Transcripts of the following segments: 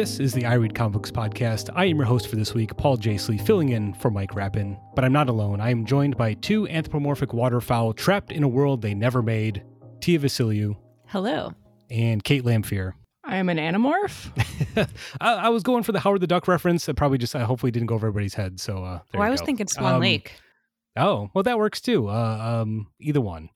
This is the I Read Comic Books podcast. I am your host for this week, Paul Jasley, filling in for Mike Rappin. But I'm not alone. I am joined by two anthropomorphic waterfowl trapped in a world they never made Tia Vasiliou. Hello. And Kate Lamphere. I am an anamorph. I, I, was going for the Howard the Duck reference. I probably just, I hopefully didn't go over everybody's head. So, uh, well, I was go. thinking Swan um, Lake. Oh, well, that works too. Uh, um, either one.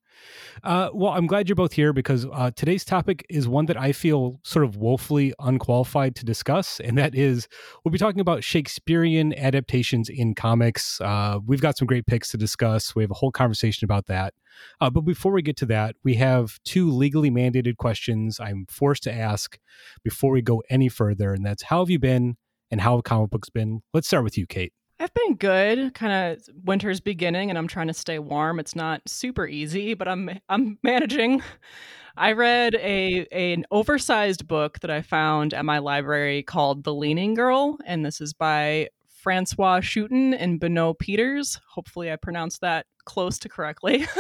Uh, well, I'm glad you're both here because uh, today's topic is one that I feel sort of woefully unqualified to discuss, and that is we'll be talking about Shakespearean adaptations in comics. Uh, we've got some great picks to discuss. We have a whole conversation about that. Uh, but before we get to that, we have two legally mandated questions I'm forced to ask before we go any further, and that's how have you been and how have comic books been? Let's start with you, Kate. I've been good. Kind of winter's beginning and I'm trying to stay warm. It's not super easy, but I'm I'm managing. I read a, a an oversized book that I found at my library called The Leaning Girl and this is by Francois Schuiten and Benoit Peeters. Hopefully I pronounced that close to correctly.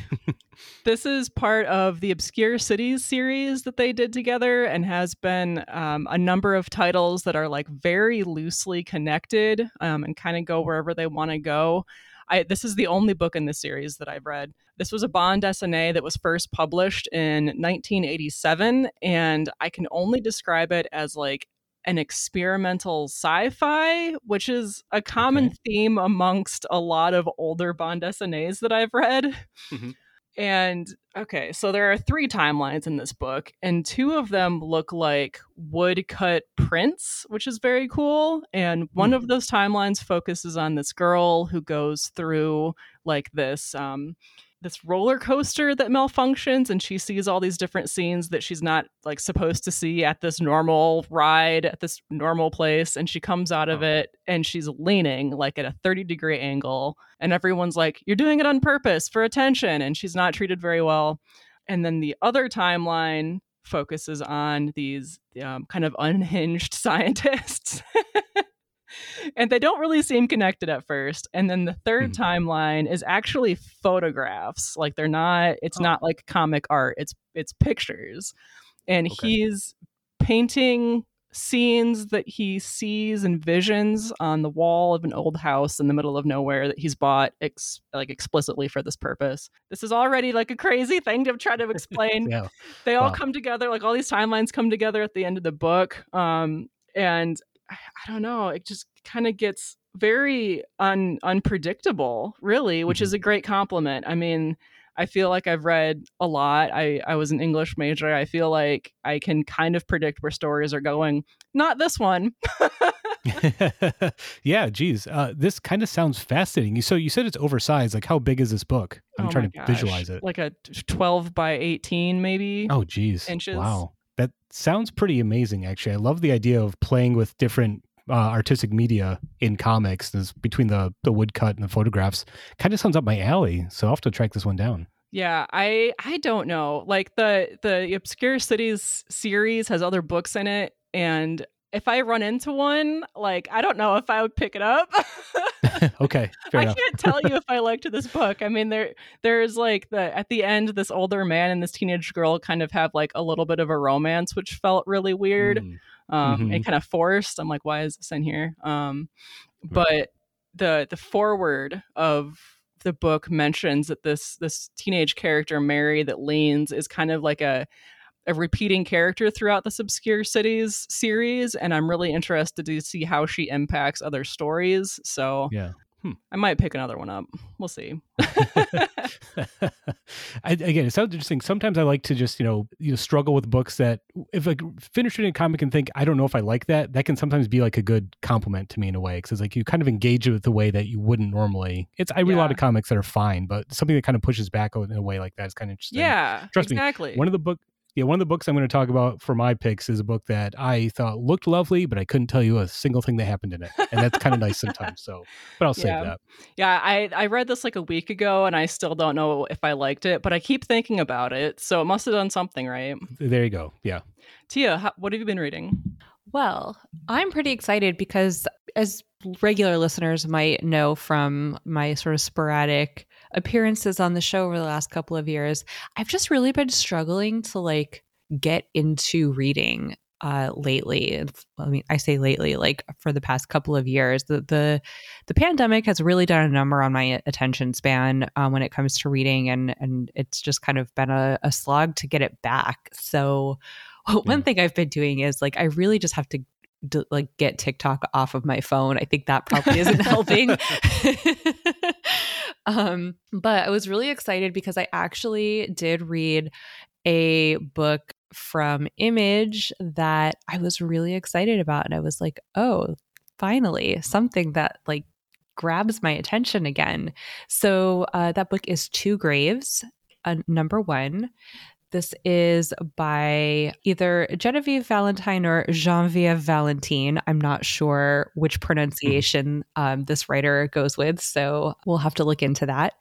this is part of the Obscure Cities series that they did together and has been um, a number of titles that are like very loosely connected um, and kind of go wherever they want to go. I, this is the only book in this series that I've read. This was a bande dessinée that was first published in 1987, and I can only describe it as like an experimental sci-fi, which is a common okay. theme amongst a lot of older bandes dessinées that I've read. Mm-hmm. And okay, so there are three timelines in this book, and two of them look like woodcut prints, which is very cool. And one mm. of those timelines focuses on this girl who goes through like this um, this roller coaster that malfunctions and she sees all these different scenes that she's not like supposed to see at this normal ride at this normal place and she comes out of oh. it and she's leaning like at a 30 degree angle and everyone's like you're doing it on purpose for attention and she's not treated very well and then the other timeline focuses on these um, kind of unhinged scientists and they don't really seem connected at first. And then the 3rd mm-hmm. timeline is actually photographs. Like they're not it's oh. not like comic art. It's it's pictures. And okay. he's painting scenes that he sees and visions on the wall of an old house in the middle of nowhere that he's bought ex- like explicitly for this purpose. This is already like a crazy thing to try to explain. yeah. They all wow. come together, like all these timelines come together at the end of the book. Um, and I don't know, it just kind of gets very un unpredictable, really, which mm-hmm. is a great compliment. I mean, I feel like I've read a lot. I, I was an English major. I feel like I can kind of predict where stories are going. Not this one. yeah, geez. Uh, this kind of sounds fascinating. So you said it's oversized. Like, how big is this book? I'm oh trying to gosh. visualize it. Like a 12 by 18, maybe. Oh, geez. Inches. Wow. That sounds pretty amazing, actually. I love the idea of playing with different uh, artistic media in comics. There's between the the woodcut and the photographs. Kind of sounds up my alley. So I'll have to track this one down. Yeah, I I don't know. Like the the Obscure Cities series has other books in it, and if I run into one, like I don't know if I would pick it up. okay, I enough. can't tell you if I liked this book. I mean, there there's like the at the end, this older man and this teenage girl kind of have like a little bit of a romance, which felt really weird mm. um, mm-hmm. and kind of forced. I'm like, why is this in here? Um, but the the forward of the book mentions that this this teenage character Mary that leans is kind of like a a repeating character throughout this obscure cities series and i'm really interested to see how she impacts other stories so yeah hmm. i might pick another one up we'll see I, again it sounds interesting sometimes i like to just you know you know struggle with books that if i finish reading a comic and think i don't know if i like that that can sometimes be like a good compliment to me in a way because it's like you kind of engage it with the way that you wouldn't normally it's i read yeah. a lot of comics that are fine but something that kind of pushes back in a way like that is kind of interesting yeah trust exactly. me one of the book yeah, one of the books I'm going to talk about for my picks is a book that I thought looked lovely, but I couldn't tell you a single thing that happened in it, and that's kind of nice sometimes. So, but I'll yeah. that. Yeah, I I read this like a week ago, and I still don't know if I liked it, but I keep thinking about it, so it must have done something right. There you go. Yeah, Tia, how, what have you been reading? Well, I'm pretty excited because, as regular listeners might know from my sort of sporadic appearances on the show over the last couple of years, I've just really been struggling to like get into reading. uh, lately. I mean, I say lately, like for the past couple of years. The the the pandemic has really done a number on my attention span um, when it comes to reading, and and it's just kind of been a, a slog to get it back. So, one yeah. thing I've been doing is like I really just have to to like get TikTok off of my phone. I think that probably isn't helping. um, but I was really excited because I actually did read a book from Image that I was really excited about. And I was like, oh, finally, something that like grabs my attention again. So uh, that book is Two Graves, uh, number one. This is by either Genevieve Valentine or Genevieve Valentine. I'm not sure which pronunciation um, this writer goes with, so we'll have to look into that.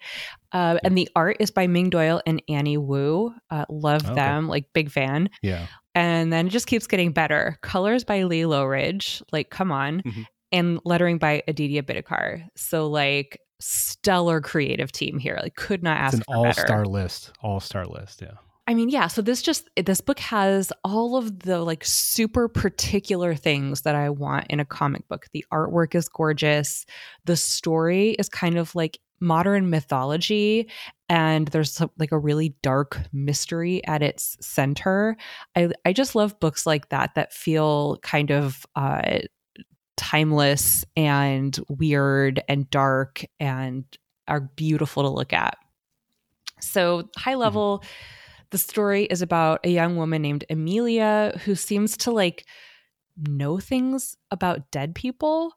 Uh, and the art is by Ming Doyle and Annie Wu. Uh, love okay. them, like big fan. Yeah. And then it just keeps getting better. Colors by Lee Loughridge, like come on, mm-hmm. and lettering by Aditya Bidikar. So like stellar creative team here. Like could not ask it's an all star list. All star list. Yeah. I mean, yeah. So this just this book has all of the like super particular things that I want in a comic book. The artwork is gorgeous. The story is kind of like modern mythology and there's like a really dark mystery at its center. I I just love books like that that feel kind of uh timeless and weird and dark and are beautiful to look at. So, high mm-hmm. level mm-hmm the story is about a young woman named Amelia who seems to like know things about dead people.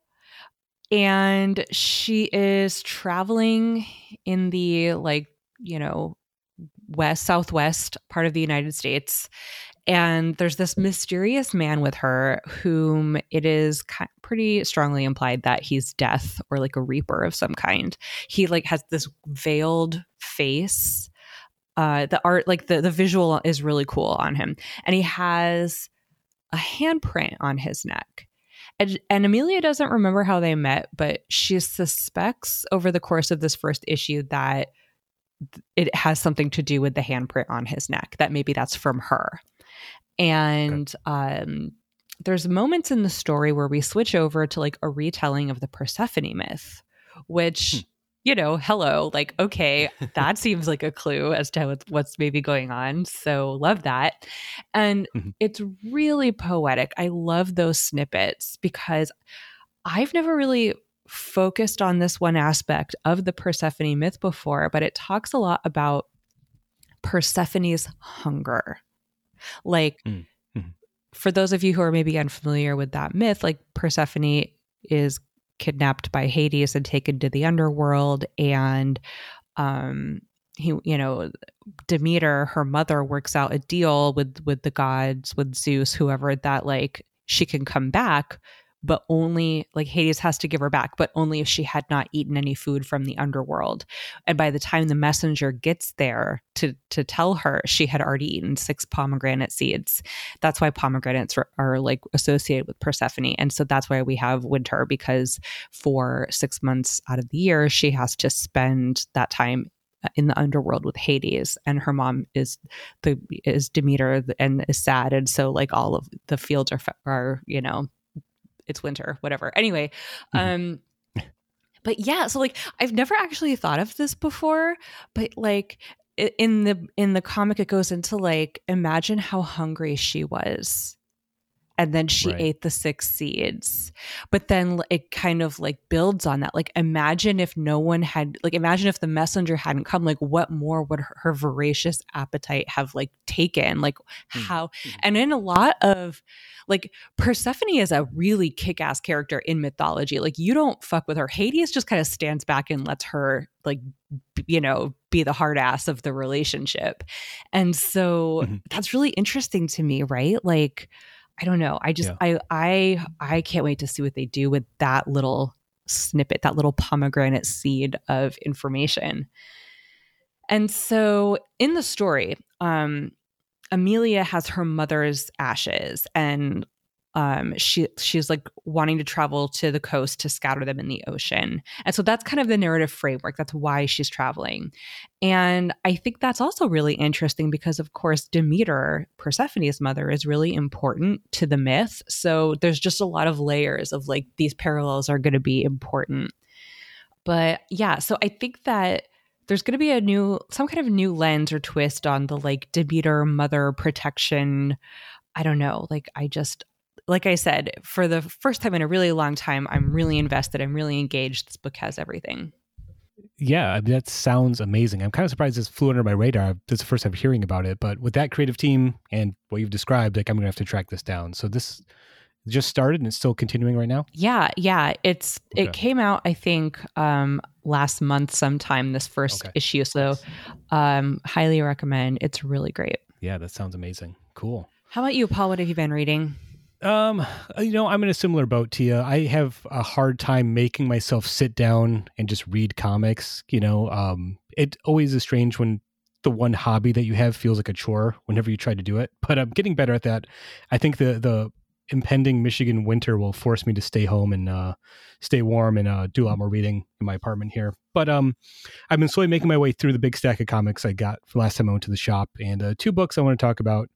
And she is traveling in the like, you know, west, southwest part of the United States. And there's this mysterious man with her whom it is pretty strongly implied that he's death or like a reaper of some kind. He like has this veiled face uh, the art, like the the visual, is really cool on him, and he has a handprint on his neck. And, and Amelia doesn't remember how they met, but she suspects over the course of this first issue that it has something to do with the handprint on his neck. That maybe that's from her, and okay. um, there's moments in the story where we switch over to like a retelling of the Persephone myth, which. You know, hello, like, okay, that seems like a clue as to what's maybe going on. So, love that. And mm-hmm. it's really poetic. I love those snippets because I've never really focused on this one aspect of the Persephone myth before, but it talks a lot about Persephone's hunger. Like, mm-hmm. for those of you who are maybe unfamiliar with that myth, like Persephone is kidnapped by Hades and taken to the underworld and um he you know Demeter her mother works out a deal with with the gods with Zeus whoever that like she can come back but only like Hades has to give her back, but only if she had not eaten any food from the underworld. And by the time the messenger gets there to to tell her, she had already eaten six pomegranate seeds. That's why pomegranates are, are like associated with Persephone, and so that's why we have winter because for six months out of the year she has to spend that time uh, in the underworld with Hades and her mom is the is Demeter and is sad and so like all of the fields are are you know it's winter, whatever. Anyway, mm-hmm. um but yeah, so like I've never actually thought of this before, but like in the in the comic it goes into like imagine how hungry she was and then she right. ate the six seeds but then it kind of like builds on that like imagine if no one had like imagine if the messenger hadn't come like what more would her, her voracious appetite have like taken like mm. how mm. and in a lot of like persephone is a really kick-ass character in mythology like you don't fuck with her hades just kind of stands back and lets her like you know be the hard ass of the relationship and so mm-hmm. that's really interesting to me right like I don't know. I just yeah. I I I can't wait to see what they do with that little snippet, that little pomegranate seed of information. And so in the story, um Amelia has her mother's ashes and um, she she's like wanting to travel to the coast to scatter them in the ocean. And so that's kind of the narrative framework. That's why she's traveling. And I think that's also really interesting because of course Demeter, Persephone's mother, is really important to the myth. So there's just a lot of layers of like these parallels are going to be important. But yeah, so I think that there's going to be a new some kind of new lens or twist on the like Demeter mother protection I don't know. Like I just like I said, for the first time in a really long time, I'm really invested. I'm really engaged. This book has everything. Yeah, that sounds amazing. I'm kind of surprised this flew under my radar. This is the first time hearing about it, but with that creative team and what you've described, like I'm gonna have to track this down. So this just started and it's still continuing right now. Yeah, yeah. It's okay. it came out I think um, last month sometime. This first okay. issue, so um, highly recommend. It's really great. Yeah, that sounds amazing. Cool. How about you, Paul? What have you been reading? Um, you know, I'm in a similar boat to you. I have a hard time making myself sit down and just read comics. You know, um, it always is strange when the one hobby that you have feels like a chore whenever you try to do it. But I'm getting better at that. I think the the impending Michigan winter will force me to stay home and uh, stay warm and uh, do a lot more reading in my apartment here. But um, I've been slowly making my way through the big stack of comics I got last time I went to the shop, and uh, two books I want to talk about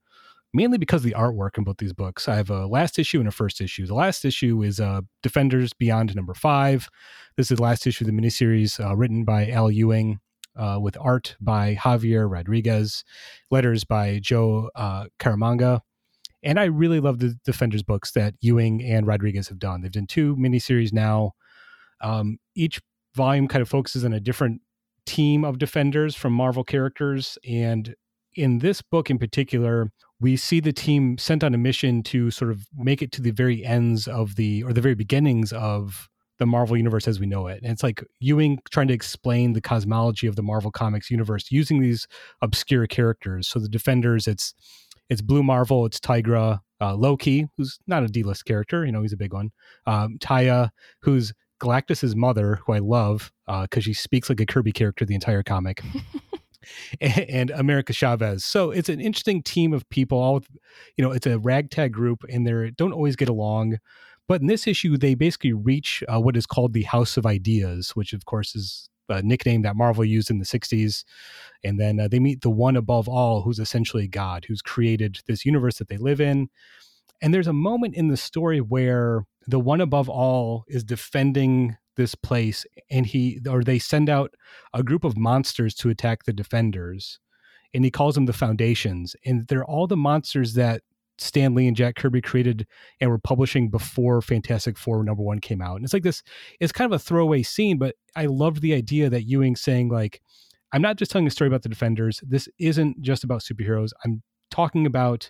mainly because of the artwork in both these books. I have a last issue and a first issue. The last issue is uh, Defenders Beyond number five. This is the last issue of the miniseries uh, written by Al Ewing. Uh, with art by Javier Rodriguez, letters by Joe uh, Caramagna, and I really love the Defenders books that Ewing and Rodriguez have done. They've done two miniseries now. Um, each volume kind of focuses on a different team of Defenders from Marvel characters, and in this book in particular, we see the team sent on a mission to sort of make it to the very ends of the or the very beginnings of the Marvel universe as we know it. And it's like Ewing trying to explain the cosmology of the Marvel Comics universe using these obscure characters. So the Defenders, it's it's Blue Marvel, it's Tigra, uh, Loki, who's not a D-list character, you know, he's a big one. Um, Taya, who's Galactus's mother, who I love because uh, she speaks like a Kirby character the entire comic. and America Chavez. So it's an interesting team of people. All, you know, it's a ragtag group, and they don't always get along. But in this issue, they basically reach uh, what is called the House of Ideas, which of course is a nickname that Marvel used in the 60s. And then uh, they meet the one above all, who's essentially God, who's created this universe that they live in. And there's a moment in the story where the one above all is defending this place and he or they send out a group of monsters to attack the defenders and he calls them the foundations and they're all the monsters that Stan Lee and Jack Kirby created and were publishing before Fantastic Four number one came out. And it's like this, it's kind of a throwaway scene, but I loved the idea that Ewing saying, like, I'm not just telling a story about the Defenders. This isn't just about superheroes. I'm talking about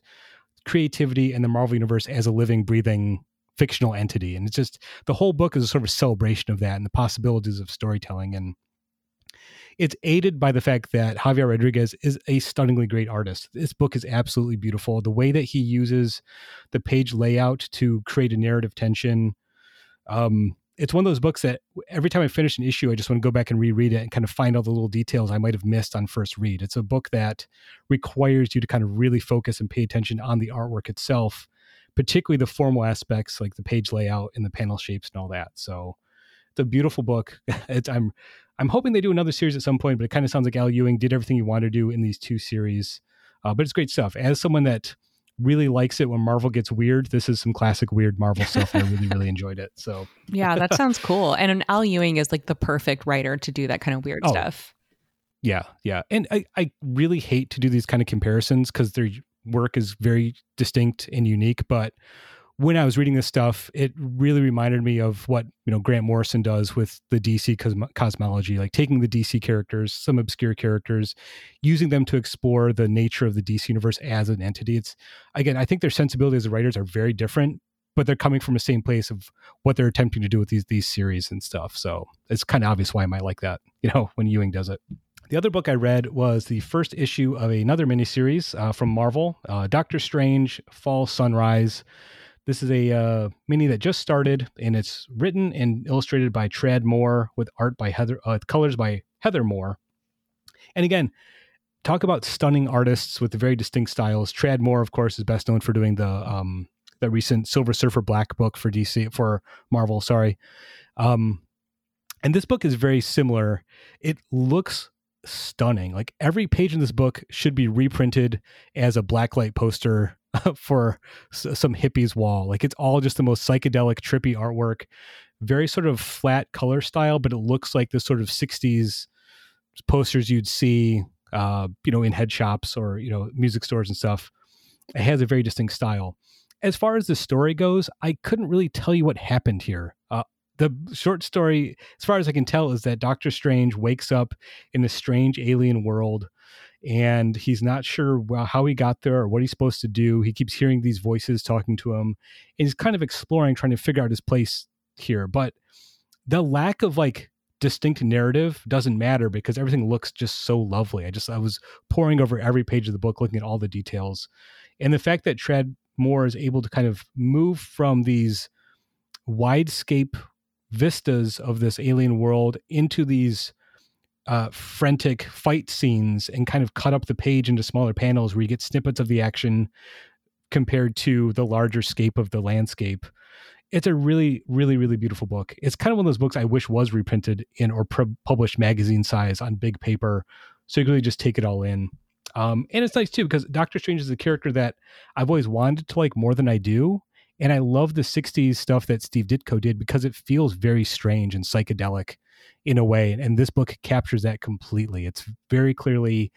creativity and the Marvel Universe as a living, breathing fictional entity. And it's just the whole book is a sort of celebration of that and the possibilities of storytelling. And it's aided by the fact that Javier Rodriguez is a stunningly great artist. This book is absolutely beautiful. The way that he uses the page layout to create a narrative tension. Um, it's one of those books that every time I finish an issue, I just want to go back and reread it and kind of find all the little details I might have missed on first read. It's a book that requires you to kind of really focus and pay attention on the artwork itself particularly the formal aspects like the page layout and the panel shapes and all that. So it's a beautiful book. It's, I'm I'm hoping they do another series at some point, but it kind of sounds like Al Ewing did everything he wanted to do in these two series. Uh, but it's great stuff. As someone that really likes it when Marvel gets weird, this is some classic weird Marvel stuff. I really, really enjoyed it. So yeah, that sounds cool. And Al Ewing is like the perfect writer to do that kind of weird oh, stuff. Yeah, yeah. And I, I really hate to do these kind of comparisons because they're work is very distinct and unique. But when I was reading this stuff, it really reminded me of what you know Grant Morrison does with the DC cosmo- cosmology, like taking the DC characters, some obscure characters, using them to explore the nature of the DC universe as an entity. It's again, I think their sensibilities as writers are very different, but they're coming from the same place of what they're attempting to do with these these series and stuff. So it's kind of obvious why I might like that, you know, when Ewing does it. The other book I read was the first issue of another miniseries uh, from Marvel, uh, Doctor Strange Fall Sunrise. This is a uh, mini that just started, and it's written and illustrated by Tradd Moore with art by Heather, uh, colors by Heather Moore. And again, talk about stunning artists with very distinct styles. Tradd Moore, of course, is best known for doing the um, that recent Silver Surfer Black book for DC for Marvel. Sorry, um, and this book is very similar. It looks stunning. Like every page in this book should be reprinted as a blacklight poster for some hippies wall. Like it's all just the most psychedelic, trippy artwork, very sort of flat color style, but it looks like the sort of 60s posters you'd see, uh, you know, in head shops or, you know, music stores and stuff. It has a very distinct style. As far as the story goes, I couldn't really tell you what happened here. Uh, the short story, as far as I can tell, is that Doctor Strange wakes up in a strange alien world and he's not sure how he got there or what he's supposed to do. He keeps hearing these voices talking to him, and he's kind of exploring, trying to figure out his place here. But the lack of like distinct narrative doesn't matter because everything looks just so lovely. I just I was poring over every page of the book, looking at all the details, and the fact that Tradd Moore is able to kind of move from these widescape vistas of this alien world into these uh, frantic fight scenes and kind of cut up the page into smaller panels where you get snippets of the action compared to the larger scape of the landscape. It's a really, really, really beautiful book. It's kind of one of those books I wish was reprinted in or pu- published magazine size on big paper, so you can really just take it all in. Um, and it's nice too because Doctor Strange is a character that I've always wanted to like more than I do, and I love the '60s stuff that Steve Ditko did because it feels very strange and psychedelic in a way. And this book captures that completely. It's very clearly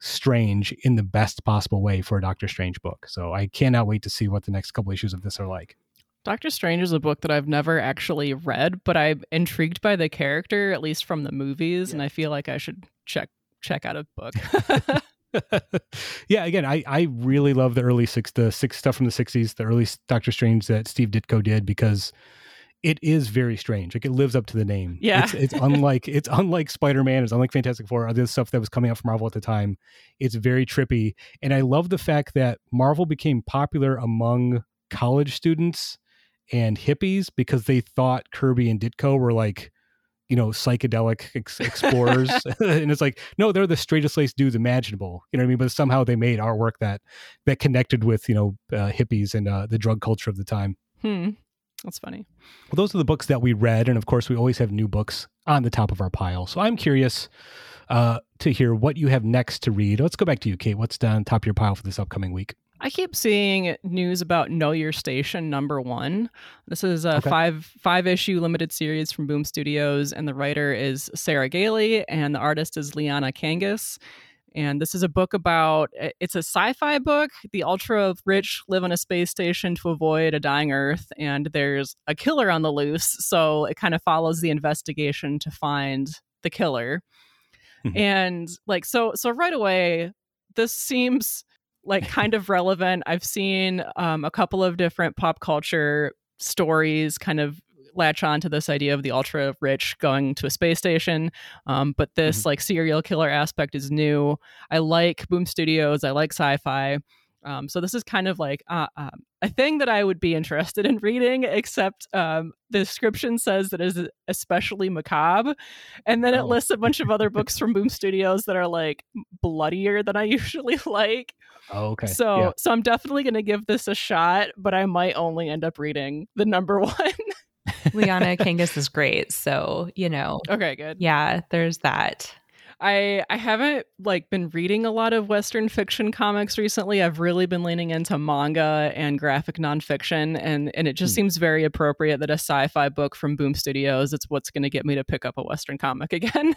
strange in the best possible way for a Doctor Strange book. So I cannot wait to see what the next couple issues of this are like. Doctor Strange is a book that I've never actually read, but I'm intrigued by the character, at least from the movies, yeah. and I feel like I should check check out a book. yeah, again, I, I really love the early six the six stuff from the sixties, the early Doctor Strange that Steve Ditko did because it is very strange. Like it lives up to the name. Yeah, it's, it's unlike it's unlike Spider Man. It's unlike Fantastic Four. Other stuff that was coming out from Marvel at the time. It's very trippy, and I love the fact that Marvel became popular among college students and hippies because they thought Kirby and Ditko were like you know psychedelic ex- explorers and it's like no they're the straightest laced dudes imaginable you know what i mean but somehow they made artwork that that connected with you know uh, hippies and uh, the drug culture of the time hmm that's funny. Well, those are the books that we read, and of course, we always have new books on the top of our pile. So I'm curious uh, to hear what you have next to read. Let's go back to you, Kate. What's down top of your pile for this upcoming week? I keep seeing news about Know Your Station number one. This is a okay. five five issue limited series from Boom Studios, and the writer is Sarah Gailey, and the artist is Liana Kangas. And this is a book about it's a sci-fi book. The ultra rich live on a space station to avoid a dying Earth, and there's a killer on the loose. So it kind of follows the investigation to find the killer. Mm-hmm. And like so so right away, this seems like kind of relevant. I've seen um, a couple of different pop culture stories kind of latch on to this idea of the ultra rich going to a space station. Um, but this mm-hmm. like serial killer aspect is new. I like Boom Studios. I like sci-fi. Um, so this is kind of like uh, um, a thing that I would be interested in reading, except um, the description says that it is especially macabre, and then oh. it lists a bunch of other books from Boom Studios that are like bloodier than I usually like. Oh, okay. So, yeah. so I'm definitely going to give this a shot, but I might only end up reading the number one. Liana Kangas is great. So, you know. Okay, good. Yeah, there's that. I I haven't like been reading a lot of Western fiction comics recently. I've really been leaning into manga and graphic nonfiction, and and it just hmm. seems very appropriate that a sci-fi book from Boom Studios it's what's going to get me to pick up a Western comic again.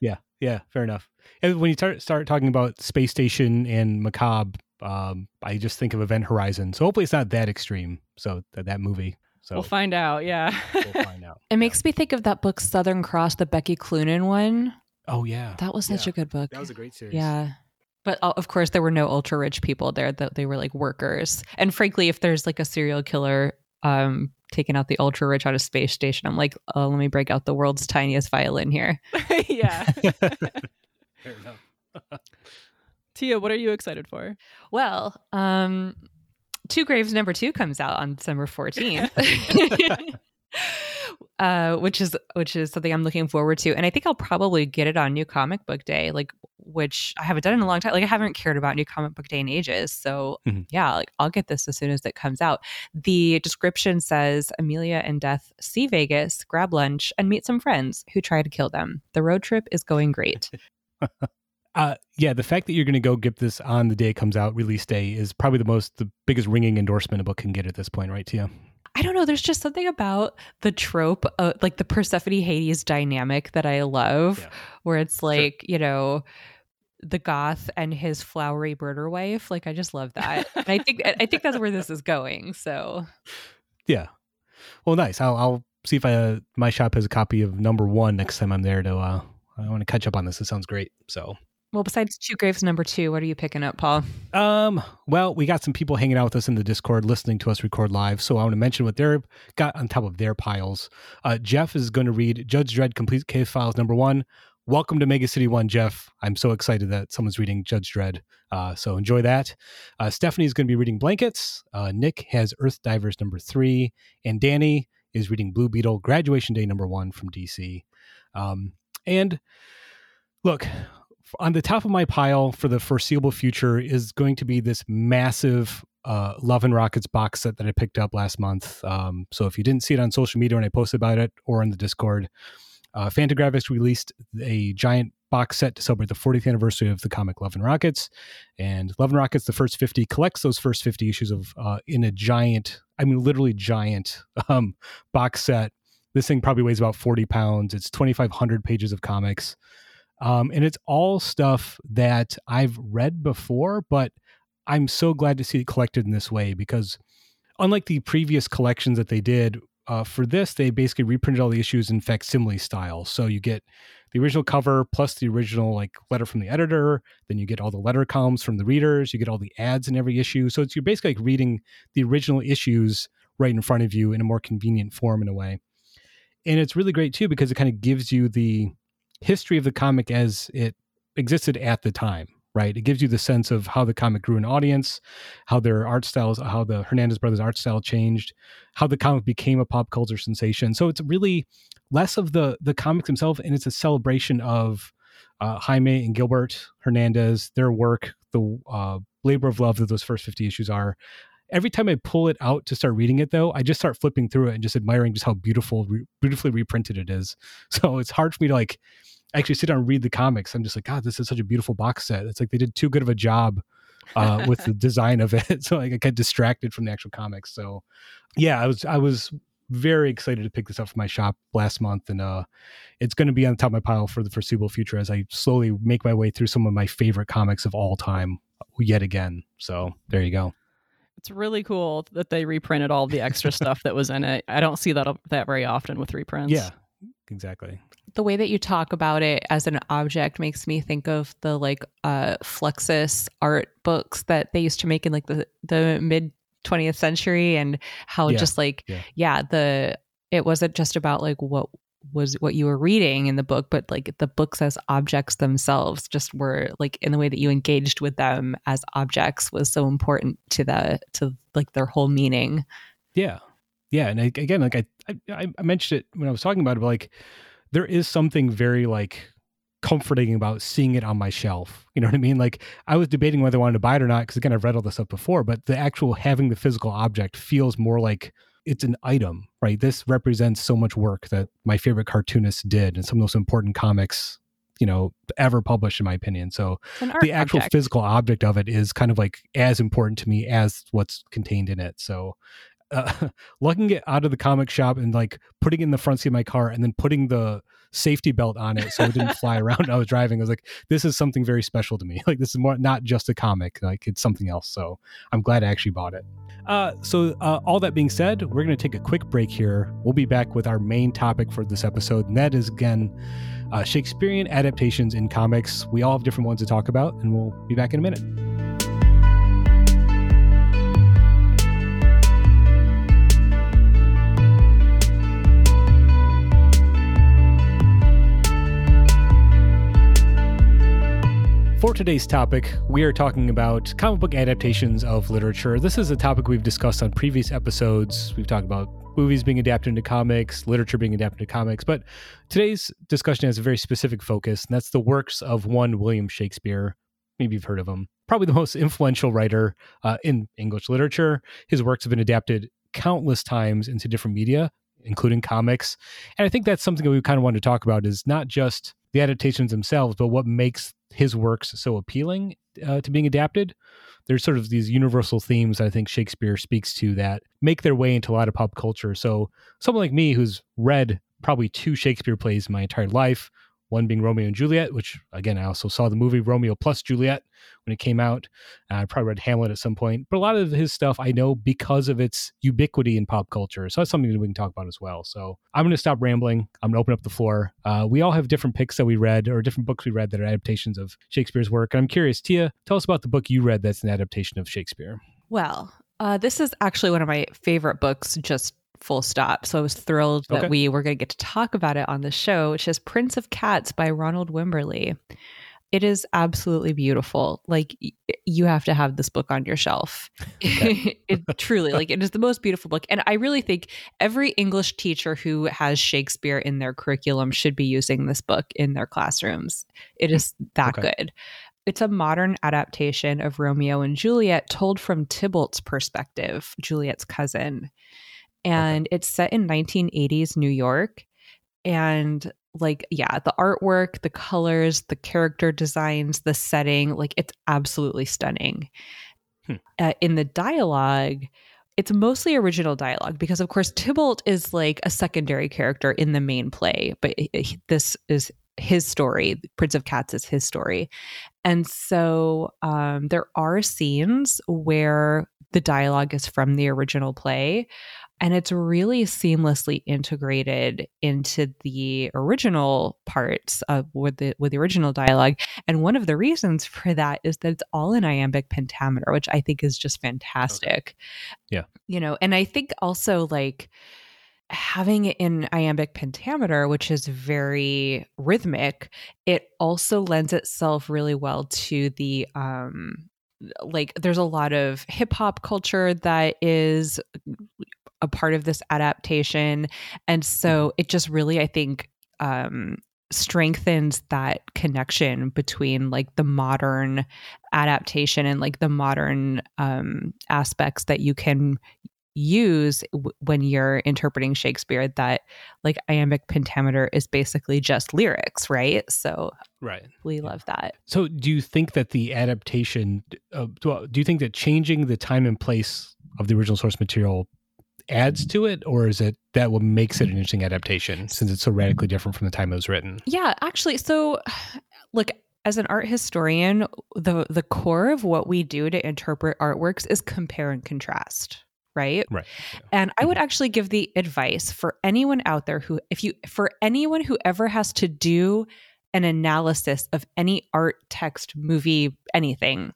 yeah, yeah, fair enough. And when you start start talking about space station and macabre, um, I just think of Event Horizon. So hopefully it's not that extreme. So that that movie. So we'll find out. Yeah. we'll find out. It yeah. makes me think of that book Southern Cross, the Becky Cloonan one. Oh yeah. That was such yeah. a good book. That was a great series. Yeah. But uh, of course there were no ultra rich people there that they were like workers. And frankly, if there's like a serial killer um taking out the ultra rich out of space station, I'm like, oh, let me break out the world's tiniest violin here. yeah. Fair enough. Tia, what are you excited for? Well, um, Two Graves number two comes out on December 14th. Uh, which is which is something I'm looking forward to, and I think I'll probably get it on New Comic Book Day, like which I haven't done in a long time. Like I haven't cared about New Comic Book Day in ages, so mm-hmm. yeah, like I'll get this as soon as it comes out. The description says Amelia and Death see Vegas, grab lunch, and meet some friends who try to kill them. The road trip is going great. Uh, yeah, the fact that you're going to go get this on the day it comes out, release day, is probably the most, the biggest ringing endorsement a book can get at this point, right, Tia? I don't know. There's just something about the trope, uh, like the Persephone Hades dynamic that I love, yeah. where it's like, sure. you know, the goth and his flowery birder wife. Like, I just love that. and I think, I think that's where this is going. So, yeah. Well, nice. I'll, I'll see if I, uh, my shop has a copy of number one next time I'm there to, uh, I want to catch up on this. It sounds great. So, well, besides Two Graves number two, what are you picking up, Paul? Um, well, we got some people hanging out with us in the Discord, listening to us record live. So I want to mention what they're got on top of their piles. Uh, Jeff is going to read Judge Dredd Complete Case Files number one. Welcome to Mega City One, Jeff. I'm so excited that someone's reading Judge Dredd. Uh, so enjoy that. Uh, Stephanie is going to be reading Blankets. Uh, Nick has Earth Divers number three, and Danny is reading Blue Beetle Graduation Day number one from DC. Um, and look, on the top of my pile for the foreseeable future is going to be this massive uh, Love and Rockets box set that I picked up last month. Um, so if you didn't see it on social media when I posted about it or in the Discord, uh, Fantagraphics released a giant box set to celebrate the 40th anniversary of the comic Love and Rockets. And Love and Rockets, the first 50, collects those first 50 issues of uh, in a giant, I mean, literally giant um, box set. This thing probably weighs about 40 pounds. It's 2,500 pages of comics. Um, and it's all stuff that I've read before, but I'm so glad to see it collected in this way because, unlike the previous collections that they did, uh, for this, they basically reprinted all the issues in facsimile style. So you get the original cover plus the original like letter from the editor. Then you get all the letter columns from the readers. You get all the ads in every issue. So it's you're basically like reading the original issues right in front of you in a more convenient form in a way. And it's really great too because it kind of gives you the history of the comic as it existed at the time right? It gives you the sense of how the comic grew an audience, how their art styles, how the Hernandez brothers art style changed, how the comic became a pop culture sensation. So it's really less of the the comics themselves, and it's a celebration of uh, Jaime and Gilbert Hernandez, their work, the uh, labor of love that those first fifty issues are. Every time I pull it out to start reading it, though, I just start flipping through it and just admiring just how beautiful, re- beautifully reprinted it is. So it's hard for me to like actually sit down and read the comics, I'm just like, God, this is such a beautiful box set. It's like they did too good of a job uh, with the design of it. So like, I get distracted from the actual comics. So yeah, I was I was very excited to pick this up for my shop last month, and uh, it's going to be on the top of my pile for the foreseeable future as I slowly make my way through some of my favorite comics of all time yet again. So there you go. It's really cool that they reprinted all the extra stuff that was in it. I don't see that that very often with reprints. Yeah, exactly the way that you talk about it as an object makes me think of the like uh Fluxus art books that they used to make in like the the mid 20th century and how yeah. just like yeah. yeah the it wasn't just about like what was what you were reading in the book but like the books as objects themselves just were like in the way that you engaged with them as objects was so important to the to like their whole meaning yeah yeah and I, again like I, I i mentioned it when i was talking about it but like there is something very like comforting about seeing it on my shelf. You know what I mean? Like I was debating whether I wanted to buy it or not because again I've read all this stuff before, but the actual having the physical object feels more like it's an item, right? This represents so much work that my favorite cartoonists did and some of those important comics, you know, ever published in my opinion. So the actual object. physical object of it is kind of like as important to me as what's contained in it. So uh, lugging it out of the comic shop and like putting it in the front seat of my car and then putting the safety belt on it so it didn't fly around I was driving. I was like, this is something very special to me. Like this is more not just a comic, like it's something else. So I'm glad I actually bought it. Uh, so uh, all that being said, we're going to take a quick break here. We'll be back with our main topic for this episode, and that is again uh, Shakespearean adaptations in comics. We all have different ones to talk about, and we'll be back in a minute. Today's topic, we are talking about comic book adaptations of literature. This is a topic we've discussed on previous episodes. We've talked about movies being adapted into comics, literature being adapted into comics, but today's discussion has a very specific focus, and that's the works of one William Shakespeare. Maybe you've heard of him. Probably the most influential writer uh, in English literature. His works have been adapted countless times into different media, including comics. And I think that's something that we kind of wanted to talk about is not just the adaptations themselves, but what makes his works so appealing uh, to being adapted. There's sort of these universal themes I think Shakespeare speaks to that make their way into a lot of pop culture. So someone like me who's read probably two Shakespeare plays in my entire life, one being Romeo and Juliet, which again, I also saw the movie Romeo plus Juliet when it came out. Uh, I probably read Hamlet at some point, but a lot of his stuff I know because of its ubiquity in pop culture. So that's something that we can talk about as well. So I'm going to stop rambling. I'm going to open up the floor. Uh, we all have different picks that we read or different books we read that are adaptations of Shakespeare's work. And I'm curious, Tia, tell us about the book you read that's an adaptation of Shakespeare. Well, uh, this is actually one of my favorite books, just full stop. So I was thrilled that we were going to get to talk about it on the show, which is Prince of Cats by Ronald Wimberly. It is absolutely beautiful. Like you have to have this book on your shelf. it truly like it is the most beautiful book and I really think every English teacher who has Shakespeare in their curriculum should be using this book in their classrooms. It is that Okay. good. It's a modern adaptation of Romeo and Juliet told from Tybalt's perspective, Juliet's cousin. And it's set in 1980s New York. And like, yeah, the artwork, the colors, the character designs, the setting, like, it's absolutely stunning. Hmm. Uh, in the dialogue, it's mostly original dialogue because, of course, Tybalt is like a secondary character in the main play, but this is his story. Prince of Cats is his story. And so um, there are scenes where the dialogue is from the original play, and it's really seamlessly integrated into the original parts of with the with the original dialogue. And one of the reasons for that is that it's all in iambic pentameter, which I think is just fantastic. Yeah. You know, and I think also like having it in iambic pentameter, which is very rhythmic, it also lends itself really well to the um like there's a lot of hip hop culture that is a part of this adaptation and so it just really I think um strengthens that connection between like the modern adaptation and like the modern um aspects that you can use w- when you're interpreting Shakespeare that like iambic pentameter is basically just lyrics, right? So Right. we love that. So, do you think that the adaptation, uh, well, do you think that changing the time and place of the original source material adds to it, or is it that what makes it an interesting adaptation since it's so radically different from the time it was written? Yeah, actually, so look, as an art historian, the the core of what we do to interpret artworks is compare and contrast, right? Right. And I would mm-hmm. actually give the advice for anyone out there who if you for anyone who ever has to do an analysis of any art, text, movie, anything,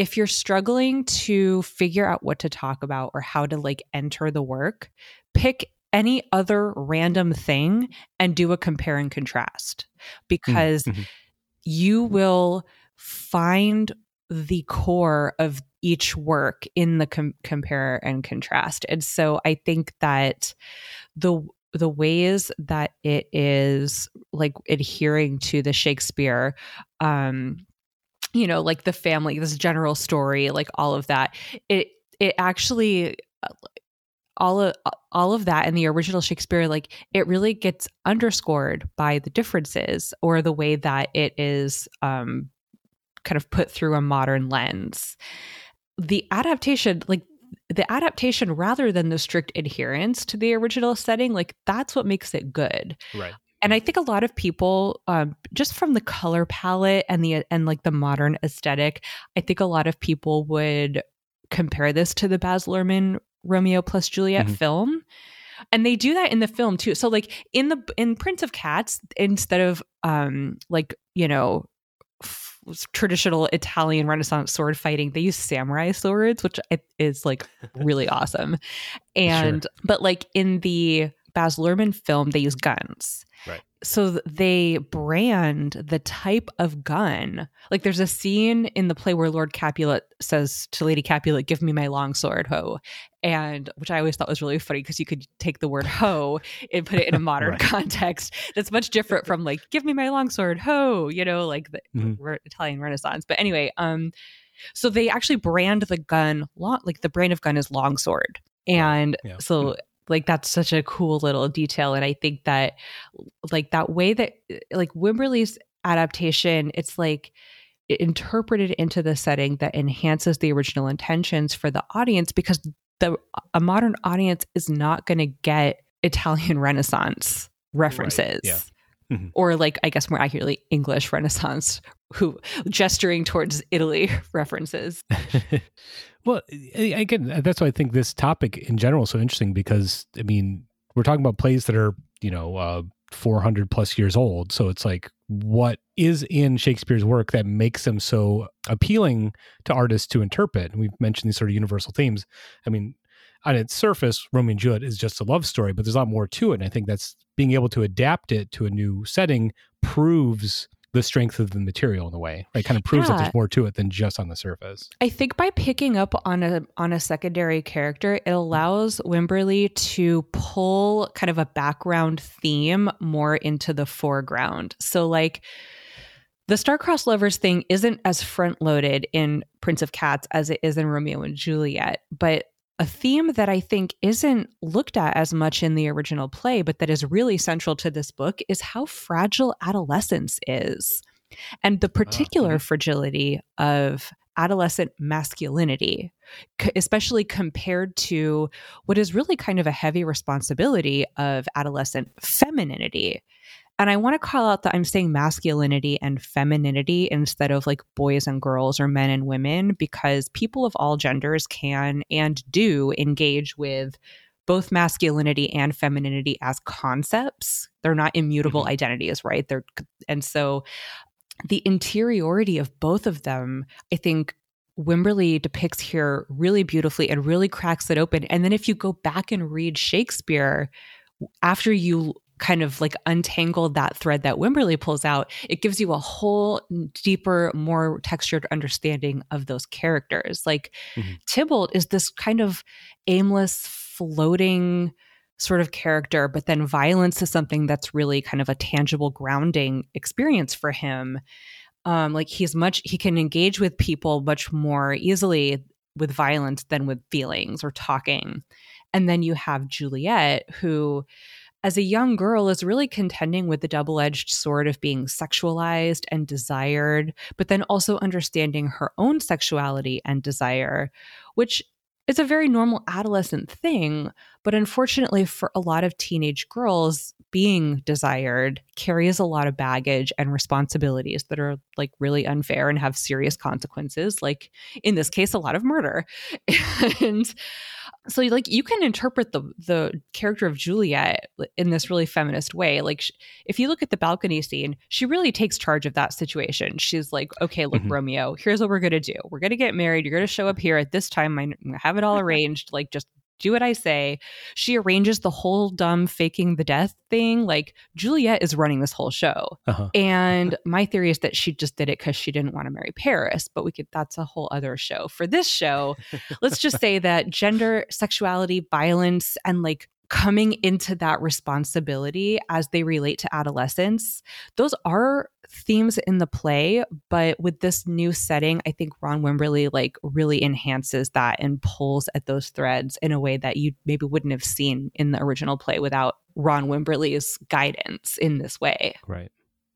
if you're struggling to figure out what to talk about or how to like enter the work, pick any other random thing and do a compare and contrast because Mhm. you will find the core of each work in the com- compare and contrast. And so I think that the the ways that it is like adhering to the Shakespeare um you know like the family this general story like all of that. It it actually uh, all of all of that in the original Shakespeare like it really gets underscored by the differences or the way that it is um kind of put through a modern lens. The adaptation like the adaptation rather than the strict adherence to the original setting like that's what makes it good. Right. And i think a lot of people um, just from the color palette and the and like the modern aesthetic i think a lot of people would compare this to the baz luhrmann romeo plus juliet Mhm. film. And they do that in the film too. So like in the in prince of cats instead of um like you know f- traditional italian renaissance sword fighting they use samurai swords which is like really awesome. And but like in the Baz Luhrmann film, they use guns. Right. So they brand the type of gun. Like there's a scene in the play where Lord Capulet says to Lady Capulet, "Give me my long sword, ho," and which I always thought was really funny because you could take the word "ho" and put it in a modern right. context. That's much different from like "Give me my long sword, ho," you know, like the mm-hmm. Italian Renaissance. But anyway, um, so they actually brand the gun long, like the brand of gun is longsword, and yeah. so mm-hmm like that's such a cool little detail and i think that like that way that like wimberly's adaptation it's like interpreted into the setting that enhances the original intentions for the audience because the a modern audience is not going to get italian renaissance references right. yeah. Mm-hmm. or like i guess more accurately english renaissance who gesturing towards italy references Well, again, that's why I think this topic in general is so interesting because I mean, we're talking about plays that are you know uh, 400 plus years old. So it's like, what is in Shakespeare's work that makes them so appealing to artists to interpret? And we've mentioned these sort of universal themes. I mean, on its surface, Romeo and Juliet is just a love story, but there's a lot more to it. And I think that's being able to adapt it to a new setting proves the strength of the material in a way. Right, It kind of proves yeah. that there's more to it than just on the surface. I think by picking up on a on a secondary character, it allows Wimberly to pull kind of a background theme more into the foreground. So like the star-crossed lovers thing isn't as front loaded in Prince of Cats as it is in Romeo and Juliet, but a theme that I think isn't looked at as much in the original play, but that is really central to this book is how fragile adolescence is and the ah, particular oh, fragility of adolescent masculinity, especially compared to what is really kind of a heavy responsibility of adolescent femininity. And I want to call out that I'm saying masculinity and femininity instead of like boys and girls or men and women, because people of all genders can and do engage with both masculinity and femininity as concepts. They're not immutable mm-hmm. identities, right? They're and so the interiority of both of them, I think Wimberly depicts here really beautifully and really cracks it open. And then if you go back and read Shakespeare, after you kind of like untangled that thread that Wimberly pulls out, it gives you a whole deeper, more textured understanding of those characters. Like mm-hmm. Tybalt is this kind of aimless, floating sort of character, but then violence is something that's really kind of a tangible grounding experience for him. Um, like he's much he can engage with people much more easily with violence than with feelings or talking. And then you have Juliet, who as a young girl is really contending with the double-edged sword of being sexualized and desired but then also understanding her own sexuality and desire which is a very normal adolescent thing but unfortunately for a lot of teenage girls being desired carries a lot of baggage and responsibilities that are like really unfair and have serious consequences like in this case a lot of murder. And so like you can interpret the the character of Juliet in this really feminist way like sh- if you look at the balcony scene she really takes charge of that situation. She's like okay look mm-hmm. Romeo here's what we're going to do. We're going to get married. You're going to show up here at this time. I have it all arranged like just do what I say. She arranges the whole dumb faking the death thing. Like Juliet is running this whole show. Uh-huh. And my theory is that she just did it because she didn't want to marry Paris, but we could, that's a whole other show. For this show, let's just say that gender, sexuality, violence, and like coming into that responsibility as they relate to adolescence, those are themes in the play, but with this new setting, I think Ron Wimberly like really enhances that and pulls at those threads in a way that you maybe wouldn't have seen in the original play without Ron Wimberly's guidance in this way. Right.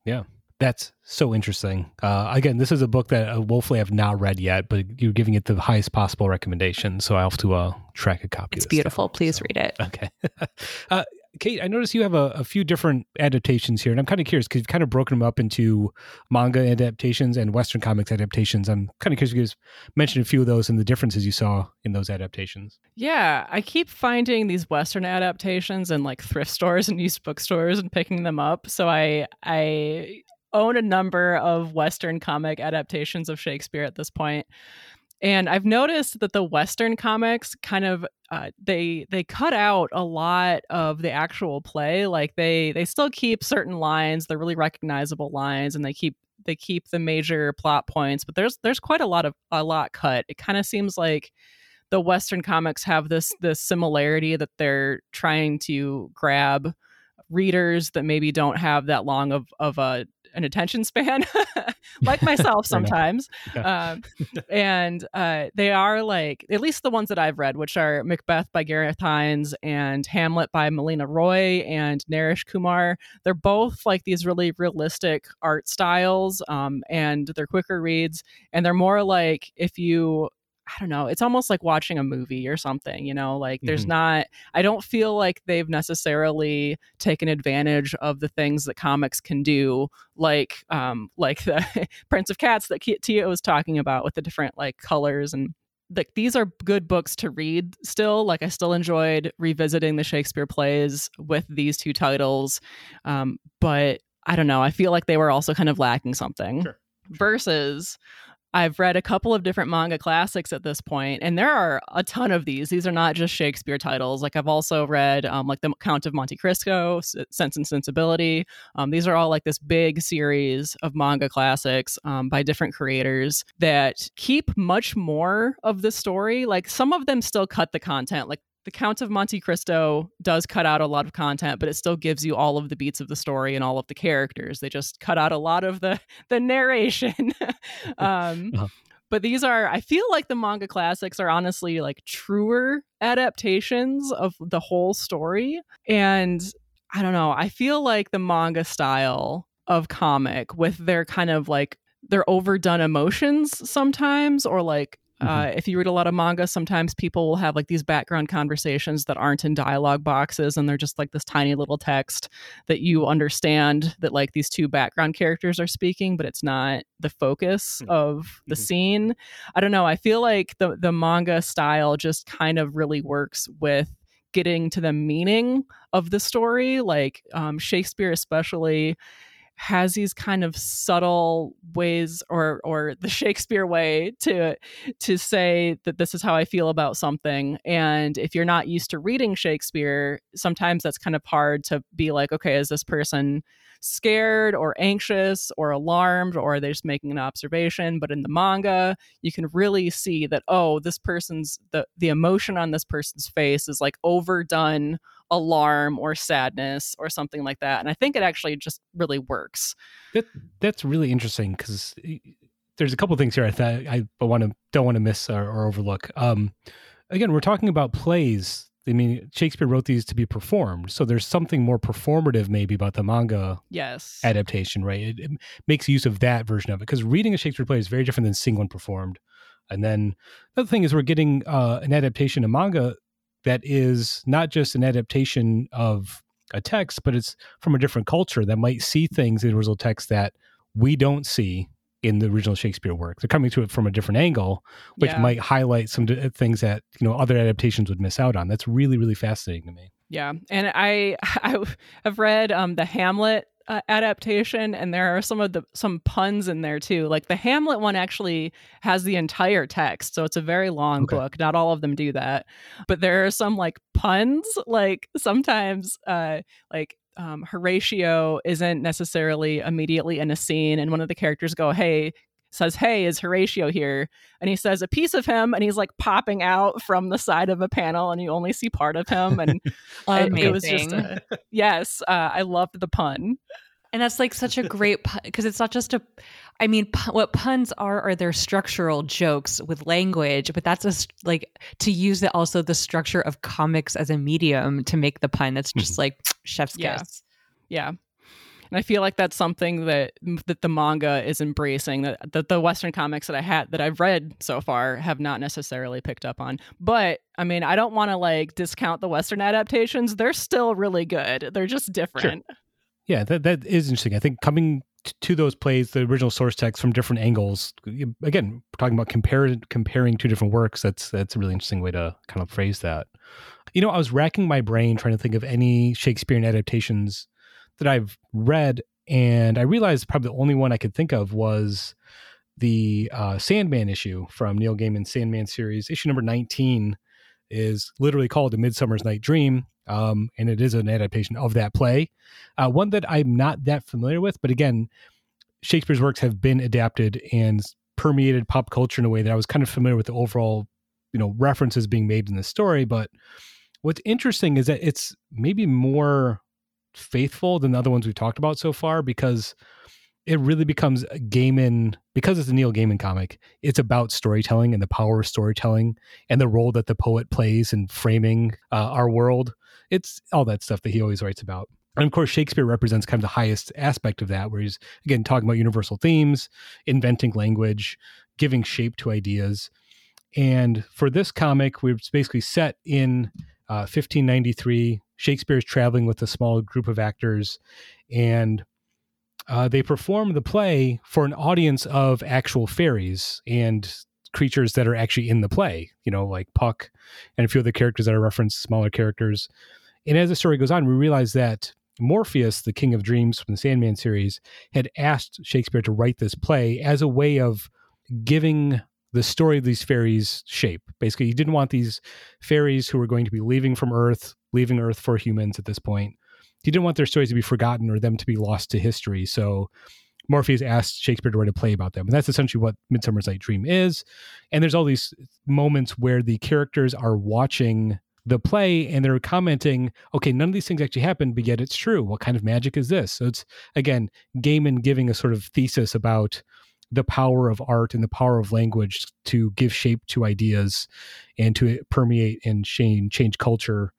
Yeah. That's so interesting. Uh, again, this is a book that uh, woefully have not read yet, but you're giving it the highest possible recommendation, so I have to uh, track a copy. It's beautiful. Stuff. Please so, read it. Okay. uh, Kate, I notice you have a, a, few different adaptations here, and I'm kind of curious because you've kind of broken them up into manga adaptations and Western comics adaptations. I'm kind of curious if you guys mention a few of those and the differences you saw in those adaptations. Yeah, I keep finding these Western adaptations in like thrift stores and used bookstores and picking them up. So I I own a number of Western comic adaptations of Shakespeare at this point. And I've noticed that the Western comics kind of uh, they they cut out a lot of the actual play. Like they they still keep certain lines, they're really recognizable lines, and they keep they keep the major plot points. But there's there's quite a lot of a lot cut. It kind of seems like the Western comics have this this similarity that they're trying to grab readers that maybe don't have that long of of a an attention span, like myself sometimes. Yeah. Um, and uh, they are like, at least the ones that I've read, which are Macbeth by Gareth Hinds and Hamlet by Melina Roy and Naresh Kumar. They're both like these really realistic art styles um, and they're quicker reads. And they're more like if you I don't know, it's almost like watching a movie or something, you know, like there's mm-hmm. not, I don't feel like they've necessarily taken advantage of the things that comics can do, like, um, like the Prince of Cats that Tia was talking about with the different like colors and like these are good books to read still like i still enjoyed revisiting the shakespeare plays with these two titles um, but i don't know i feel like they were also kind of lacking something sure. versus I've read a couple of different manga classics at this point, and there are a ton of these. These are not just Shakespeare titles. Like I've also read, um, like the Count of Monte Cristo, Sense and Sensibility. Um, these are all like this big series of manga classics um, by different creators that keep much more of the story. Like some of them still cut the content. Like the Count of Monte Cristo does cut out a lot of content, but it still gives you all of the beats of the story and all of the characters. They just cut out a lot of the the narration. um, uh-huh. But these are, I feel like the manga classics are honestly like truer adaptations of the whole story. And I don't know, I feel like the manga style of comic with their kind of like their overdone emotions sometimes or like Mm-hmm. Uh, if you read a lot of manga, sometimes people will have like these background conversations that aren't in dialogue boxes and they're just like this tiny little text that you understand that like these two background characters are speaking, but it's not the focus mm-hmm. of the mm-hmm. scene. I don't know. I feel like the the manga style just kind of really works with getting to the meaning of the story. Like um, Shakespeare, especially has these kind of subtle ways or or the Shakespeare way to to say that this is how I feel about something. And if you're not used to reading Shakespeare sometimes that's kind of hard to be like okay is this person scared or anxious or alarmed or are they just making an observation? But in the manga you can really see that oh this person's the the emotion on this person's face is like overdone alarm or sadness or something like that and i think it actually just really works that that's really interesting because there's a couple things here i thought i want to don't want to miss or, or overlook um again we're talking about plays I mean, Shakespeare wrote these to be performed, so there's something more performative maybe about the manga yes adaptation, right? It, it makes use of that version of it because reading a Shakespeare play is very different than seeing one performed. And then the other thing is we're getting uh, an adaptation of manga that is not just an adaptation of a text, but it's from a different culture that might see things in the original text that we don't see in the original Shakespeare work. They're coming to it from a different angle, which yeah. might highlight some things that you know other adaptations would miss out on. That's really really fascinating to me. Yeah, and I I have read um, the Hamlet uh, adaptation, and there are some of the some puns in there too. Like the Hamlet one actually has the entire text, so it's a very long okay. book. Not all of them do that, but there are some like puns. Like sometimes, uh, like um, Horatio isn't necessarily immediately in a scene, and one of the characters go, "Hey." Says, Hey, is Horatio here? And he says, A piece of him. And he's like popping out from the side of a panel, and you only see part of him. And it, it, was just, a, yes, uh, I loved the pun. And that's like such a great because it's not just a I mean, what puns are are their structural jokes with language, but that's a like to use it also the structure of comics as a medium to make the pun. That's just mm-hmm. like chef's yeah. kiss. Yeah. And I feel like that's something that that the manga is embracing that, that the Western comics that I had that I've read so far have not necessarily picked up on. But I mean, I don't want to like discount the Western adaptations. They're still really good. They're just different. Sure. Yeah, that that is interesting. I think coming to those plays, the original source text from different angles. Again, we're talking about compare, comparing two different works. That's that's a really interesting way to kind of phrase that. You know, I was racking my brain trying to think of any Shakespearean adaptations that I've read, and I realized probably the only one I could think of was the uh, Sandman issue from Neil Gaiman's Sandman series, issue number 19, is literally called A Midsummer's Night Dream. Um, and it is an adaptation of that play, uh, one that I'm not that familiar with. But again, Shakespeare's works have been adapted and permeated pop culture in a way that I was kind of familiar with the overall, you know, references being made in the story. But what's interesting is that it's maybe more faithful than the other ones we've talked about so far because it really becomes Gaiman because it's a Neil Gaiman comic. It's about storytelling and the power of storytelling and the role that the poet plays in framing uh, our world. It's all that stuff that he always writes about. And of course, Shakespeare represents kind of the highest aspect of that, where he's again talking about universal themes, inventing language, giving shape to ideas. And for this comic, we're basically set in uh, 1593. Shakespeare is traveling with a small group of actors, and uh, they perform the play for an audience of actual fairies and creatures that are actually in the play, you know, like Puck and a few other characters that are referenced, smaller characters. And as the story goes on, we realize that Morpheus, the King of Dreams from the Sandman series, had asked Shakespeare to write this play as a way of giving the story of these fairies shape. Basically, he didn't want these fairies who were going to be leaving from Earth, leaving Earth for humans at this point, he didn't want their stories to be forgotten or them to be lost to history. So Morpheus asked Shakespeare to write a play about them. And that's essentially what Midsummer's Night Dream is. And there's all these moments where the characters are watching the play and they're commenting, okay, none of these things actually happened, but yet it's true. What kind of magic is this? So it's, again, Gaiman giving a sort of thesis about the power of art and the power of language to give shape to ideas and to permeate and change, change culture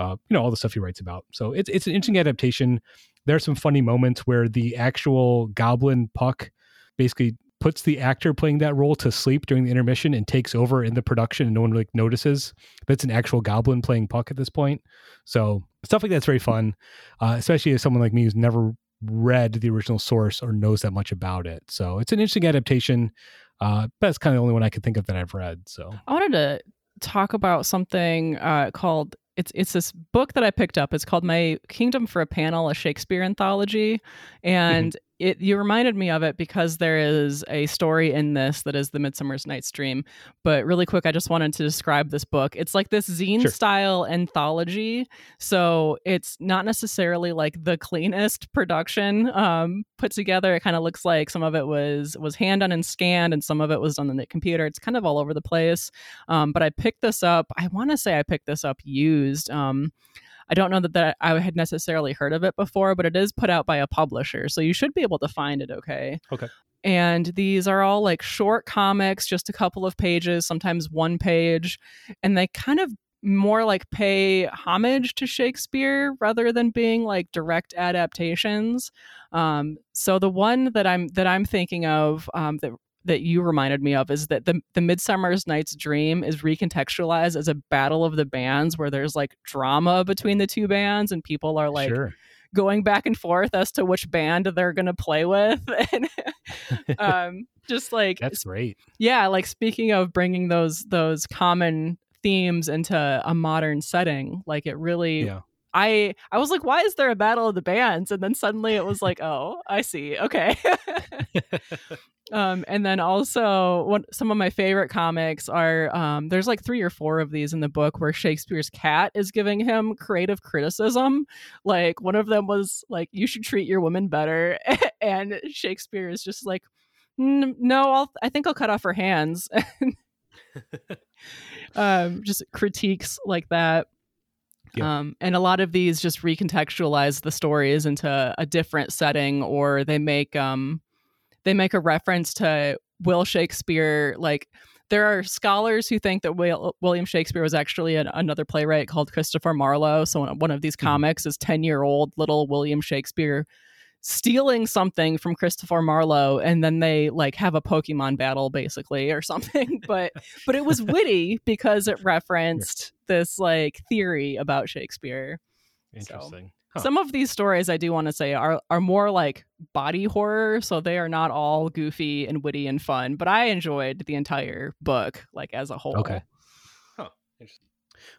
uh, you know all the stuff he writes about. So it's it's an interesting adaptation. There are some funny moments where the actual goblin Puck basically puts the actor playing that role to sleep during the intermission and takes over in the production and no one like notices that's an actual goblin playing puck at this point so stuff like that's very fun uh, especially as someone like me who's never read the original source or knows that much about it. So it's an interesting adaptation uh, but that's kind of the only one i could think of that i've read so. I wanted to talk about something uh, called it's it's this book that I picked up. It's called My Kingdom for a Panel, a Shakespeare anthology, and mm-hmm it you reminded me of it because there is a story in this that is the Midsummer's Night's Dream. But really quick, I just wanted to describe this book. It's like this zine sure. style anthology. So it's not necessarily like the cleanest production um, put together. It kind of looks like some of it was was hand done and scanned, and some of it was done on the computer. It's kind of all over the place. Um, but I picked this up. I want to say I picked this up used. Um, I don't know that, that I had necessarily heard of it before, but it is put out by a publisher. So you should be able to find it okay. Okay. And these are all like short comics, just a couple of pages, sometimes one page. And they kind of more like pay homage to Shakespeare rather than being like direct adaptations. Um, so the one that I'm that I'm thinking of um, that that you reminded me of is that the the Midsummer's Night's Dream is recontextualized as a battle of the bands where there's like drama between the two bands and people are like sure. going back and forth as to which band they're going to play with and um, just like That's great. Yeah, like speaking of bringing those those common themes into a modern setting, like it really yeah. I I was like, why is there a battle of the bands? And then suddenly it was like, oh, I see. Okay. um, and then also, what some of my favorite comics are um, there's like three or four of these in the book where Shakespeare's cat is giving him creative criticism. Like one of them was like, you should treat your women better, and Shakespeare is just like, no, I'll I think I'll cut off her hands. um, just critiques like that. Um, and a lot of these just recontextualize the stories into a different setting, or they make um, they make a reference to Will Shakespeare. Like there are scholars who think that Will, William Shakespeare was actually an, another playwright called Christopher Marlowe. So one of these mm-hmm. comics is ten year old little William Shakespeare stealing something from Christopher Marlowe and then they like have a Pokemon battle basically or something. but but it was witty because it referenced this like theory about Shakespeare. Interesting. So, huh. Some of these stories I do want to say are are more like body horror, so they are not all goofy and witty and fun, but I enjoyed the entire book like as a whole. Okay. Huh.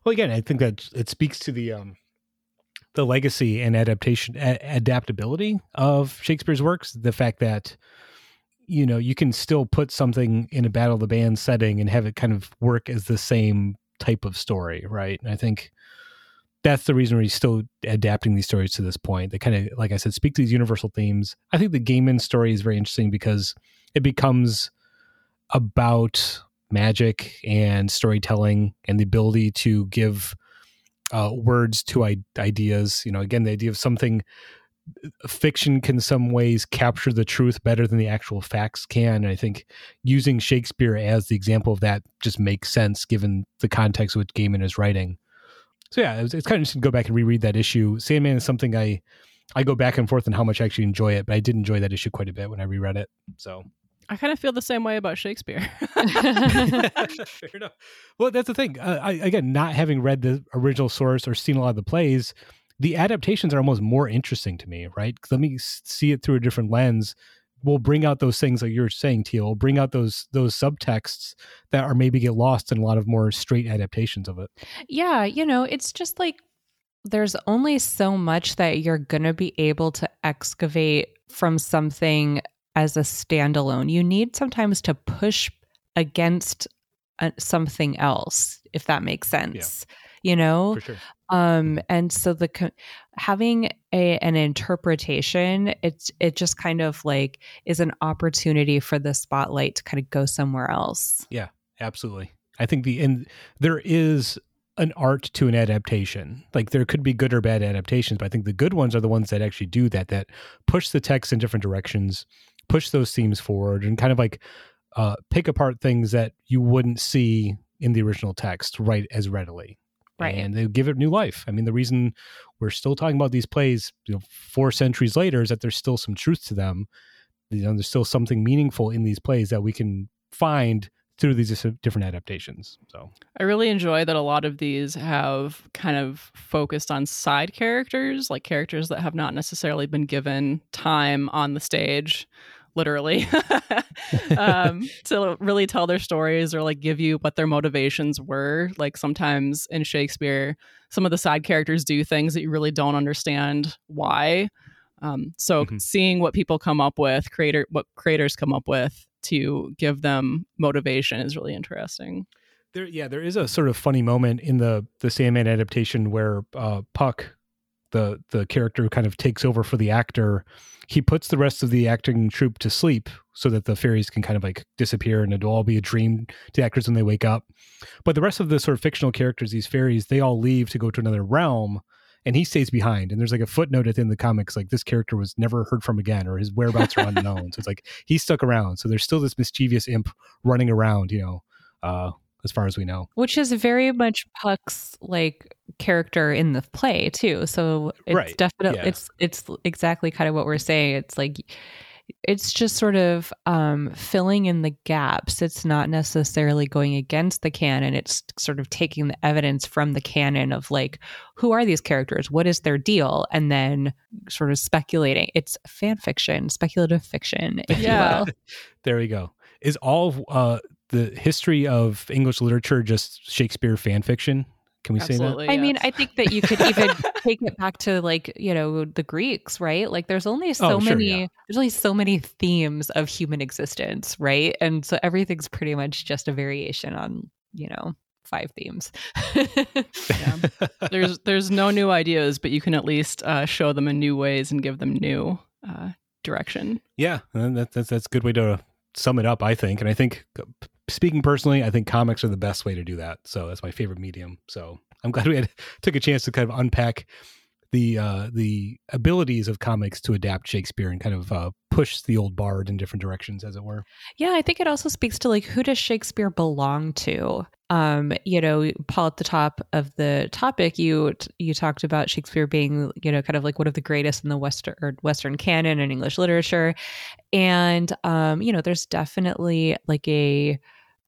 Well, again, I think that it speaks to the um the legacy and adaptation a- adaptability of Shakespeare's works. The fact that you know you can still put something in a battle of the band setting and have it kind of work as the same type of story right and i think that's the reason we're still adapting these stories to this point they kind of like i said speak to these universal themes i think the Gaiman story is very interesting because it becomes about magic and storytelling and the ability to give uh, words to I- ideas you know again the idea of something fiction can some ways capture the truth better than the actual facts can. And I think using Shakespeare as the example of that just makes sense given the context which Gaiman is writing. So yeah, it's, it's kind of interesting to go back and reread that issue. Sandman is something I I go back and forth on how much I actually enjoy it, but I did enjoy that issue quite a bit when I reread it. So I kind of feel the same way about Shakespeare. Fair enough. Well, that's the thing. Uh, I, again, not having read the original source or seen a lot of the plays, the adaptations are almost more interesting to me, right? Let me see it through a different lens. We'll bring out those things like you're saying, Tia. We'll bring out those those subtexts that are maybe get lost in a lot of more straight adaptations of it. Yeah, you know, it's just like there's only so much that you're going to be able to excavate from something as a standalone. You need sometimes to push against uh, something else, if that makes sense. Yeah you know For sure. um and so the having a an interpretation it's it just kind of like is an opportunity for the spotlight to kind of go somewhere else Yeah, absolutely. I think the and there is an art to an adaptation. Like there could be good or bad adaptations, but I think the good ones are the ones that actually do that, that push the text in different directions, push those themes forward, and kind of like uh, pick apart things that you wouldn't see in the original text right as readily. Right. And they give it new life. I mean, the reason we're still talking about these plays, you know, four centuries later is that there's still some truth to them. You know, there's still something meaningful in these plays that we can find through these different adaptations. So I really enjoy that a lot of these have kind of focused on side characters, like characters that have not necessarily been given time on the stage literally um, to really tell their stories or like give you what their motivations were. Like sometimes in shakespeare some of the side characters do things that you really don't understand why. Um, so mm-hmm. seeing what people come up with creator what creators come up with to give them motivation is really interesting. There yeah there is a sort of funny moment in the the sandman adaptation where uh, puck the the character who kind of takes over for the actor he puts the rest of the acting troupe to sleep so that the fairies can kind of like disappear and it'll all be a dream to the actors when they wake up. But the rest of the sort of fictional characters these fairies they all leave to go to another realm and he stays behind. And there's like a footnote at the end of the comics like this character was never heard from again or his whereabouts are unknown. So it's like he stuck around. So there's still this mischievous imp running around you know uh as far as we know. Which is very much Puck's like character in the play too. So it's right. definitely yeah. it's it's exactly kind of what we're saying. It's like it's just sort of um, filling in the gaps. It's not necessarily going against the canon. It's sort of taking the evidence from the canon of like, who are these characters? What is their deal? And then sort of speculating. It's fan fiction, speculative fiction, if yeah. you will. there we go. Is all uh, the history of English literature just Shakespeare fan fiction? Can we Absolutely, say that? I mean, I think that you could even take it back to like, you know, the Greeks, right? Like there's only so oh, sure, many yeah. there's only so many themes of human existence, right? And so everything's pretty much just a variation on, you know, five themes. yeah. There's there's no new ideas, but you can at least uh, show them in new ways and give them new uh, direction. Yeah, that's that's that's a good way to sum it up, I think. And I think speaking personally, I think comics are the best way to do that. So that's my favorite medium. So I'm glad we had took a chance to kind of unpack the uh, the abilities of comics to adapt Shakespeare and kind of uh, push the old bard in different directions, as it were. Yeah, I think it also speaks to like who does Shakespeare belong to? Um, you know, Paul, at the top of the topic, you you talked about Shakespeare being, you know, kind of like one of the greatest in the Western or Western canon and English literature, and um, you know, there's definitely like a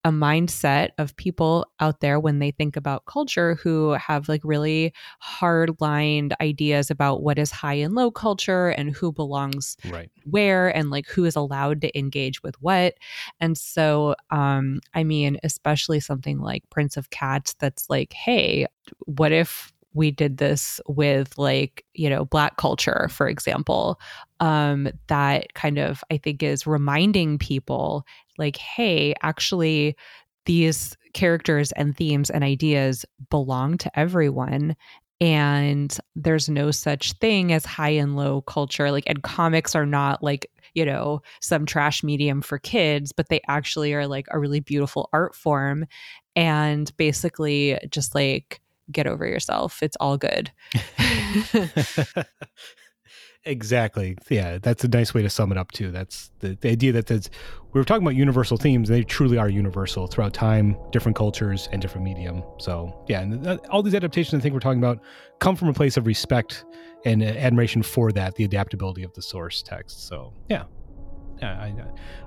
a mindset of people out there when they think about culture who have like really hard lined ideas about what is high and low culture and who belongs right. where and like who is allowed to engage with what. And so, um, I mean, especially something like Prince of Cats that's like, hey, what if we did this with like you know black culture for example um, that kind of I think is reminding people like, hey, actually, these characters and themes and ideas belong to everyone and there's no such thing as high and low culture like and comics are not like you know some trash medium for kids but they actually are like a really beautiful art form and basically just like get over yourself. It's all good Exactly. Yeah, that's a nice way to sum it up too. That's the, the idea that there's we were talking about universal themes. They truly are universal throughout time, different cultures, and different medium. So yeah, and all these adaptations I think we're talking about come from a place of respect and admiration for that, the adaptability of the source text. So yeah, yeah, I,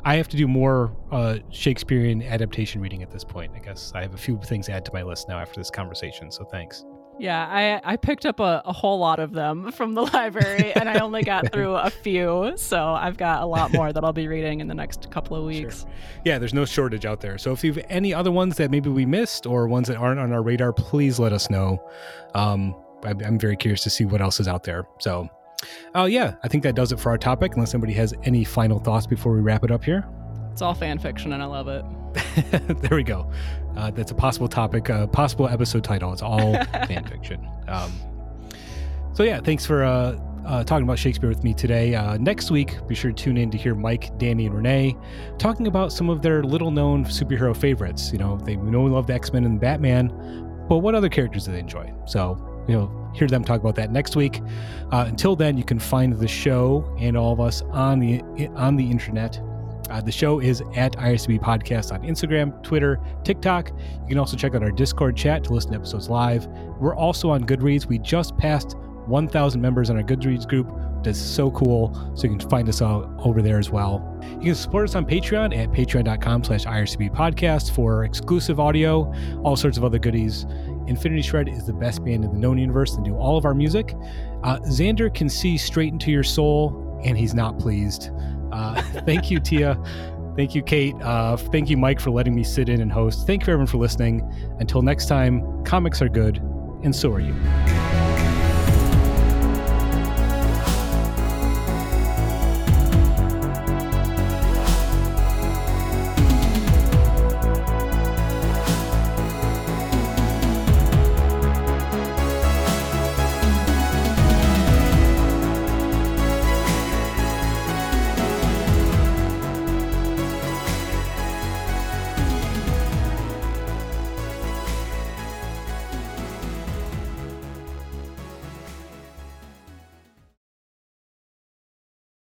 I have to do more uh, Shakespearean adaptation reading at this point. I guess I have a few things to add to my list now after this conversation. So thanks. Yeah, I, I picked up a, a whole lot of them from the library and I only got through a few. So I've got a lot more that I'll be reading in the next couple of weeks. Sure. Yeah, there's no shortage out there. So if you've any other ones that maybe we missed or ones that aren't on our radar, please let us know. Um, I'm very curious to see what else is out there. So, uh, yeah, I think that does it for our topic. Unless somebody has any final thoughts before we wrap it up here. It's all fan fiction and I love it. there we go. Uh, that's a possible topic, a uh, possible episode title. It's all fan fiction. Um, so yeah, thanks for uh, uh, talking about Shakespeare with me today. Uh, next week, be sure to tune in to hear Mike, Danny, and Renee talking about some of their little-known superhero favorites. You know, they know we love the X-Men and Batman, but what other characters do they enjoy? So you know, hear them talk about that next week. Uh, until then, you can find the show and all of us on the on the internet uh, the show is at IRCB Podcast on Instagram, Twitter, TikTok. You can also check out our Discord chat to listen to episodes live. We're also on Goodreads. We just passed 1,000 members on our Goodreads group. That's so cool. So you can find us all over there as well. You can support us on Patreon at patreon.com slash IRCB podcast for exclusive audio, all sorts of other goodies. Infinity Shred is the best band in the known universe and do all of our music. Uh, Xander can see straight into your soul, and he's not pleased. Uh, thank you, Tia. Thank you, Kate. Uh, thank you, Mike, for letting me sit in and host. Thank you, everyone, for listening. Until next time, comics are good, and so are you.